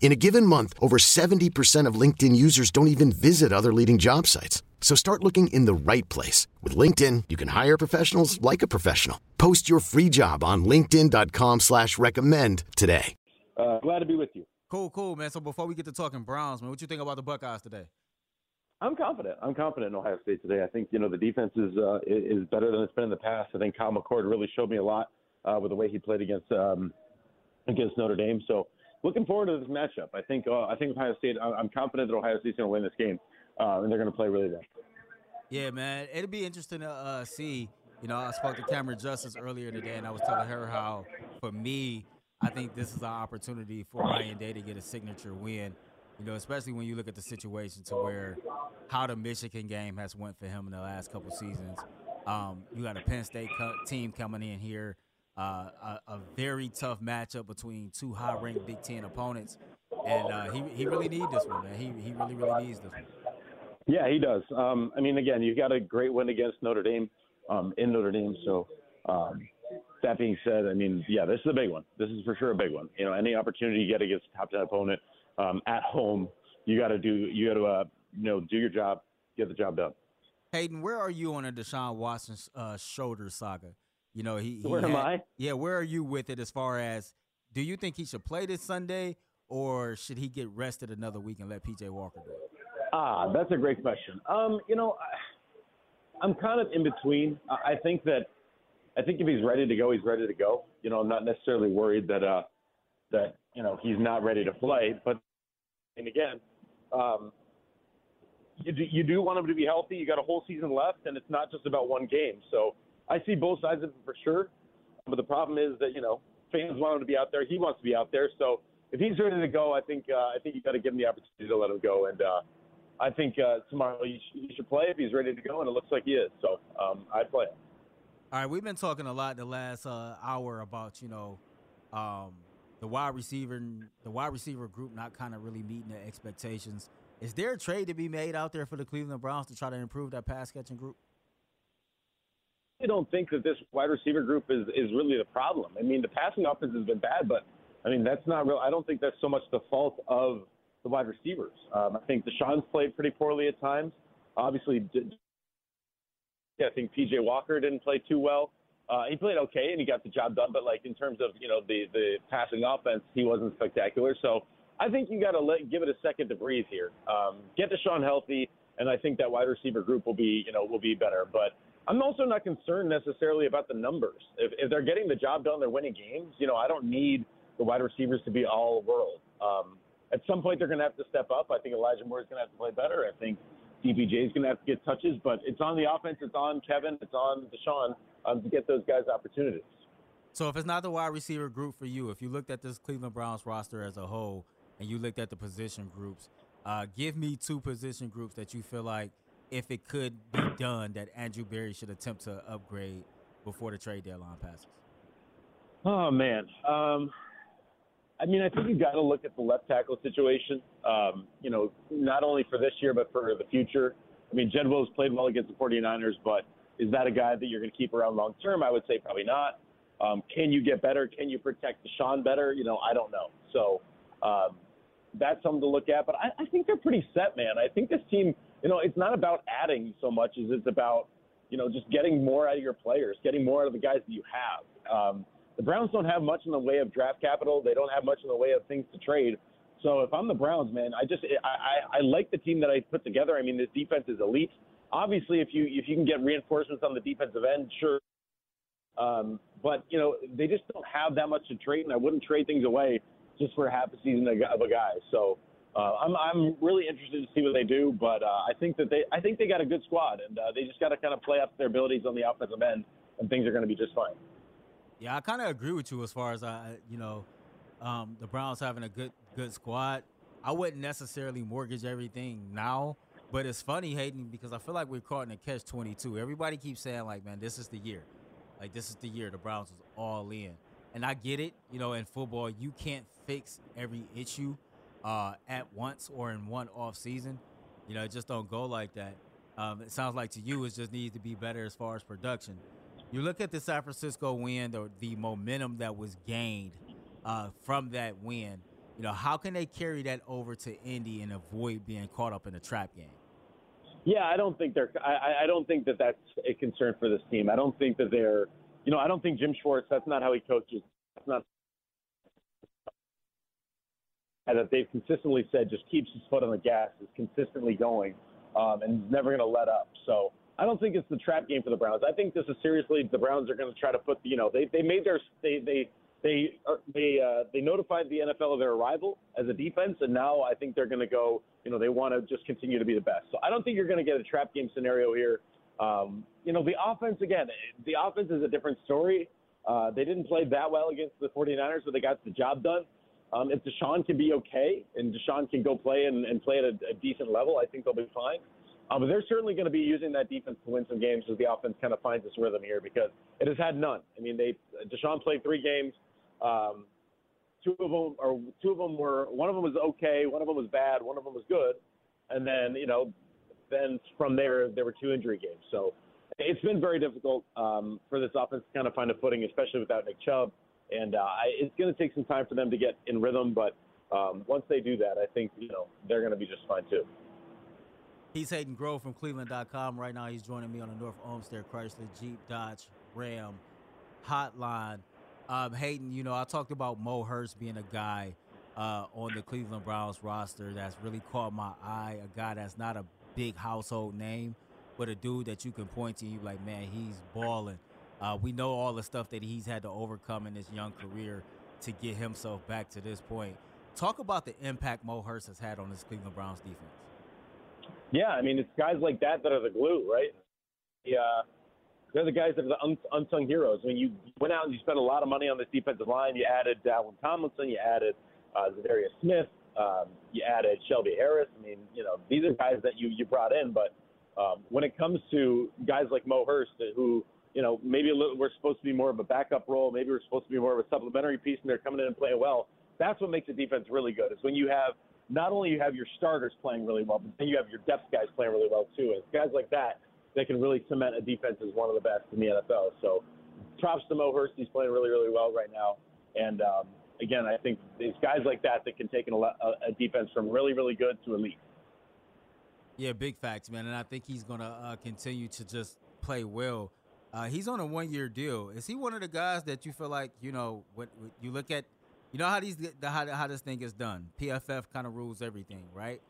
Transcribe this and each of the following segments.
In a given month, over 70% of LinkedIn users don't even visit other leading job sites. So start looking in the right place. With LinkedIn, you can hire professionals like a professional. Post your free job on linkedin.com slash recommend today. Uh, glad to be with you. Cool, cool, man. So before we get to talking Browns, man, what you think about the Buckeyes today? I'm confident. I'm confident in Ohio State today. I think, you know, the defense is uh, is better than it's been in the past. I think Kyle McCord really showed me a lot uh, with the way he played against um, against Notre Dame. So looking forward to this matchup. I think uh, I think Ohio State. I'm confident that Ohio State's going to win this game uh, and they're going to play really well. Yeah, man, it'll be interesting to uh, see. You know, I spoke to Cameron Justice earlier today, and I was telling her how, for me, I think this is an opportunity for Ryan Day to get a signature win. You know, especially when you look at the situation to where how the Michigan game has went for him in the last couple seasons. Um, you got a Penn State co- team coming in here, uh, a, a, very tough matchup between two high-ranked Big Ten opponents, and uh, he he really needs this one, man. He he really really needs this one. Yeah, he does. Um, I mean, again, you got a great win against Notre Dame um, in Notre Dame. So um, that being said, I mean, yeah, this is a big one. This is for sure a big one. You know, any opportunity you get against a top ten opponent um, at home, you got to do. You got to, uh, you know, do your job, get the job done. Hayden, where are you on a Deshaun Watson uh, shoulder saga? You know, he, he where had, am I? Yeah, where are you with it as far as do you think he should play this Sunday or should he get rested another week and let PJ Walker do? Ah, that's a great question. Um, you know, I, I'm kind of in between. I think that I think if he's ready to go, he's ready to go. You know, I'm not necessarily worried that uh, that you know he's not ready to play. But and again, um, you do, you do want him to be healthy. You got a whole season left, and it's not just about one game. So I see both sides of it for sure. But the problem is that you know fans want him to be out there. He wants to be out there. So if he's ready to go, I think uh, I think you got to give him the opportunity to let him go. And uh, I think uh, tomorrow you, sh- you should play if he's ready to go, and it looks like he is. So um, I'd play. All right, we've been talking a lot the last uh, hour about you know um, the wide receiver, the wide receiver group not kind of really meeting the expectations. Is there a trade to be made out there for the Cleveland Browns to try to improve that pass catching group? I don't think that this wide receiver group is is really the problem. I mean, the passing offense has been bad, but I mean that's not real. I don't think that's so much the fault of the wide receivers. Um, I think Deshaun's played pretty poorly at times. Obviously, did, yeah, I think PJ Walker didn't play too well. Uh, he played okay and he got the job done, but like in terms of you know the the passing offense, he wasn't spectacular. So I think you got to let give it a second to breathe here. Um, get Deshaun healthy, and I think that wide receiver group will be you know will be better. But I'm also not concerned necessarily about the numbers. If, if they're getting the job done, they're winning games. You know, I don't need the wide receivers to be all world. Um, at some point they're going to have to step up. I think Elijah Moore is going to have to play better. I think DPJ is going to have to get touches, but it's on the offense, it's on Kevin, it's on Deshaun um, to get those guys opportunities. So if it's not the wide receiver group for you, if you looked at this Cleveland Browns roster as a whole and you looked at the position groups, uh, give me two position groups that you feel like if it could be done that Andrew Berry should attempt to upgrade before the trade deadline passes. Oh man, um, I mean, I think you've got to look at the left tackle situation. Um, you know, not only for this year but for the future. I mean, Jed Wills played well against the 49ers, but is that a guy that you're going to keep around long term? I would say probably not. Um, can you get better? Can you protect Deshaun better? You know, I don't know. So um, that's something to look at. But I, I think they're pretty set, man. I think this team, you know, it's not about adding so much as it's about, you know, just getting more out of your players, getting more out of the guys that you have. Um, the Browns don't have much in the way of draft capital. They don't have much in the way of things to trade. So if I'm the Browns, man, I just I, I, I like the team that I put together. I mean, this defense is elite. obviously, if you if you can get reinforcements on the defensive end, sure. Um, but you know, they just don't have that much to trade, and I wouldn't trade things away just for half a season of a guy. So uh, I'm I'm really interested to see what they do, but uh, I think that they I think they got a good squad, and uh, they just got to kind of play up their abilities on the offensive end, and things are going to be just fine. Yeah, I kind of agree with you as far as I, you know, um, the Browns having a good good squad. I wouldn't necessarily mortgage everything now, but it's funny, Hayden, because I feel like we're caught in a catch twenty two. Everybody keeps saying like, man, this is the year, like this is the year the Browns was all in, and I get it. You know, in football, you can't fix every issue uh, at once or in one off season. You know, it just don't go like that. Um, it sounds like to you, it just needs to be better as far as production. You look at the San Francisco win, the, the momentum that was gained uh, from that win. You know, how can they carry that over to Indy and avoid being caught up in a trap game? Yeah, I don't think they're. I, I don't think that that's a concern for this team. I don't think that they're. You know, I don't think Jim Schwartz. That's not how he coaches. That's not and that they've consistently said just keeps his foot on the gas, is consistently going, um, and he's never going to let up. So I don't think it's the trap game for the Browns. I think this is seriously the Browns are going to try to put you know they they made their they they they they uh, they notified the NFL of their arrival as a defense, and now I think they're going to go. You know, they want to just continue to be the best. So I don't think you're going to get a trap game scenario here. Um, you know, the offense again, the offense is a different story. Uh, they didn't play that well against the 49ers, but they got the job done. Um, if Deshaun can be okay and Deshaun can go play and, and play at a, a decent level, I think they'll be fine. Um, but they're certainly going to be using that defense to win some games as the offense kind of finds its rhythm here because it has had none. I mean, they Deshaun played three games. Um, two of them or two of them were one of them was okay, one of them was bad, one of them was good, and then you know, then from there there were two injury games. So it's been very difficult um, for this offense to kind of find a footing, especially without Nick Chubb and uh, it's going to take some time for them to get in rhythm. But um, once they do that, I think you know they're going to be just fine too. He's Hayden Grove from Cleveland.com. Right now, he's joining me on the North Olmsted Chrysler Jeep Dodge Ram hotline. Um, Hayden, you know, I talked about Mo Hurst being a guy uh, on the Cleveland Browns roster that's really caught my eye. A guy that's not a big household name, but a dude that you can point to. You like, man, he's balling. Uh, we know all the stuff that he's had to overcome in his young career to get himself back to this point. Talk about the impact Mo Hurst has had on this Cleveland Browns defense. Yeah, I mean, it's guys like that that are the glue, right? Yeah, uh, they're the guys that are the unsung heroes. I mean, you went out and you spent a lot of money on this defensive line. You added Dalvin Tomlinson, you added uh, Za'Darius Smith, um, you added Shelby Harris. I mean, you know, these are guys that you you brought in. But um, when it comes to guys like Mo Hurst, who you know, maybe little, we're supposed to be more of a backup role. Maybe we're supposed to be more of a supplementary piece, and they're coming in and playing well. That's what makes a defense really good. Is when you have not only you have your starters playing really well, but then you have your depth guys playing really well too. And guys like that, they can really cement a defense as one of the best in the NFL. So, props to Mo Hurst. He's playing really, really well right now. And um, again, I think these guys like that that can take a, a defense from really, really good to elite. Yeah, big facts, man. And I think he's going to uh, continue to just play well uh, he's on a one year deal. Is he one of the guys that you feel like you know when, when you look at, you know how these the, how how this thing is done? PFF kind of rules everything, right?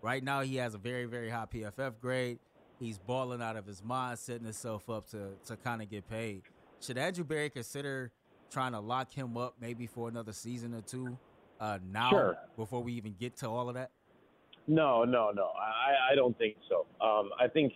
Right now he has a very very high PFF grade. He's balling out of his mind, setting himself up to to kind of get paid. Should Andrew Berry consider trying to lock him up maybe for another season or two uh, now sure. before we even get to all of that? No, no, no. I, I don't think so. Um, I think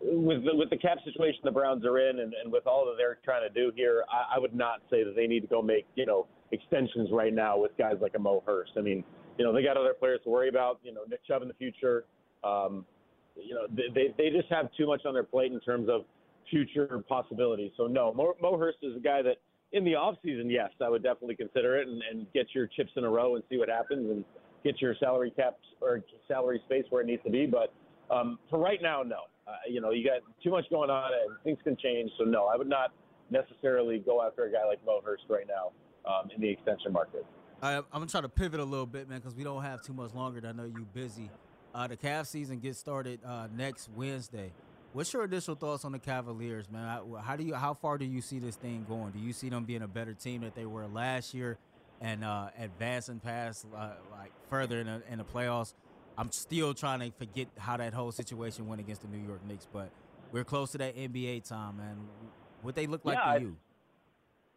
with the, with the cap situation the Browns are in, and, and with all that they're trying to do here, I, I would not say that they need to go make you know extensions right now with guys like a Mo Hurst. I mean, you know, they got other players to worry about. You know, Nick Chubb in the future. Um, you know, they they just have too much on their plate in terms of future possibilities. So no, Mo, Mo Hurst is a guy that in the off season, yes, I would definitely consider it and, and get your chips in a row and see what happens and get your salary cap or salary space where it needs to be. But um, for right now, no. Uh, you know, you got too much going on and things can change. So no, I would not necessarily go after a guy like Mo Hurst right now um, in the extension market. I, I'm gonna try to pivot a little bit, man, because we don't have too much longer. I know you're busy. Uh, the Cavs season gets started uh, next Wednesday. What's your initial thoughts on the Cavaliers, man? How, do you, how far do you see this thing going? Do you see them being a better team that they were last year and uh, advancing past uh, like further in the, in the playoffs? I'm still trying to forget how that whole situation went against the New York Knicks, but we're close to that NBA time, man. What they look like yeah, to you?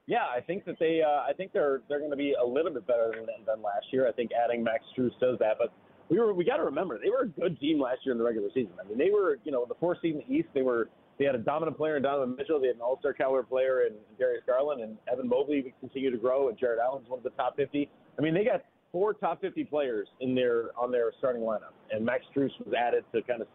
Yeah, I think that they. Uh, I think they're they're going to be a little bit better than, than last year. I think adding Max Strus does that, but we were we got to remember they were a good team last year in the regular season. I mean, they were you know the fourth seed in the East. They were they had a dominant player in Donovan Mitchell. They had an All-Star caliber player in Darius Garland, and Evan Mobley would continue to grow, and Jarrett Allen's one of the top 50. I mean, they got four top 50 players in their on their starting lineup, and Max Strus was added to kind of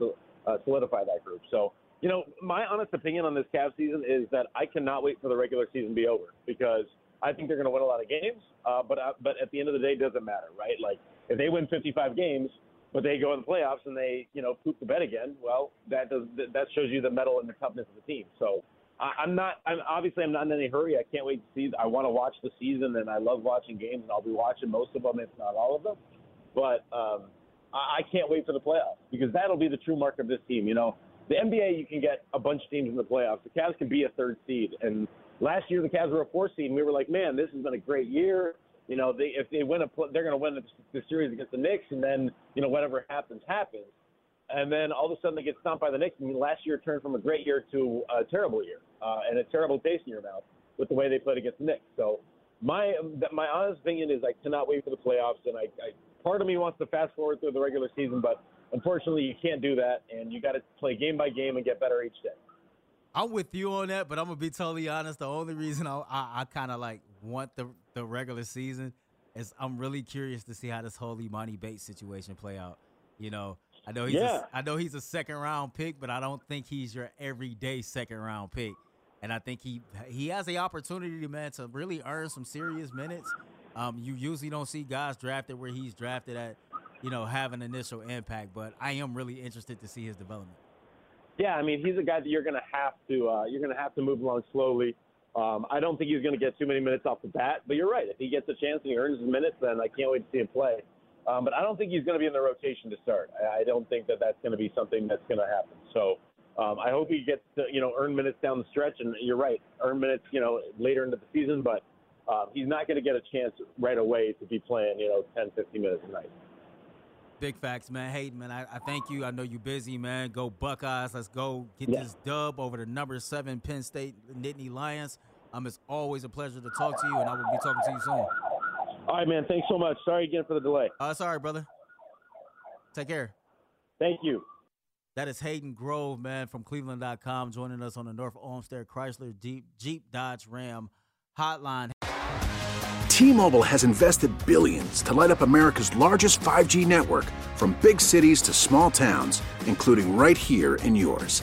uh, solidify that group. So you know, my honest opinion on this Cavs season is that I cannot wait for the regular season to be over because I think they're going to win a lot of games. Uh, but uh, but at the end of the day, it doesn't matter, right? Like if they win 55 games, but they go in the playoffs and they you know poop the bed again, well, that does that shows you the mettle and the toughness of the team. So I'm not. I'm obviously I'm not in any hurry. I can't wait to see. I want to watch the season, and I love watching games, and I'll be watching most of them, if not all of them. But um, I, I can't wait for the playoffs because that'll be the true mark of this team. You know the NBA, you can get a bunch of teams in the playoffs. The Cavs can be a third seed, and last year the Cavs were a four seed, and we were like, man, this has been a great year. You know, they, if they win a, they're going to win the, the series against the Knicks, and then you know whatever happens happens. And then all of a sudden they get stomped by the Knicks. And last year turned from a great year to a terrible year, uh, and a terrible taste in your mouth with the way they played against the Knicks. So my my honest opinion is I cannot wait for the playoffs, and I, I part of me wants to fast forward through the regular season, but unfortunately, you can't do that, and you got to play game by game and get better each day. I'm with you on that, but I'm gonna be totally honest. The only reason I I, I kind of like want the the regular season is I'm really curious to see how this whole Emoni Bates situation play out. You know, I know he's yeah. a, I know he's a second round pick, but I don't think he's your everyday second round pick. And I think he he has the opportunity, man, to really earn some serious minutes. Um, you usually don't see guys drafted where he's drafted at you know, have an initial impact. But I am really interested to see his development. Yeah, I mean, he's a guy that you're going to have to uh, you're going to have to move along slowly. Um, I don't think he's going to get too many minutes off the bat, but you're right. If he gets a chance and he earns his minutes, then I can't wait to see him play. Um, but I don't think he's going to be in the rotation to start. I, I don't think that that's going to be something that's going to happen. So um, I hope he gets to, you know earn minutes down the stretch. And you're right, earn minutes you know later into the season, but um, he's not going to get a chance right away to be playing you know 10, 15 minutes a night. Big facts, man. Hey, man, I, I, thank you. I know you're busy, man. Go Buckeyes. Let's go get yeah. this dub over the number seven Penn State Nittany Lions. Um, it's always a pleasure to talk to you, and I will be talking to you soon. All right, man. Thanks so much. Sorry again for the delay. Uh, sorry, brother. Take care. Thank you. That is Hayden Grove, man, from Cleveland.com, joining us on the North Olmsted Chrysler Jeep, Jeep Dodge Ram hotline. T-Mobile has invested billions to light up America's largest 5G network from big cities to small towns, including right here in yours.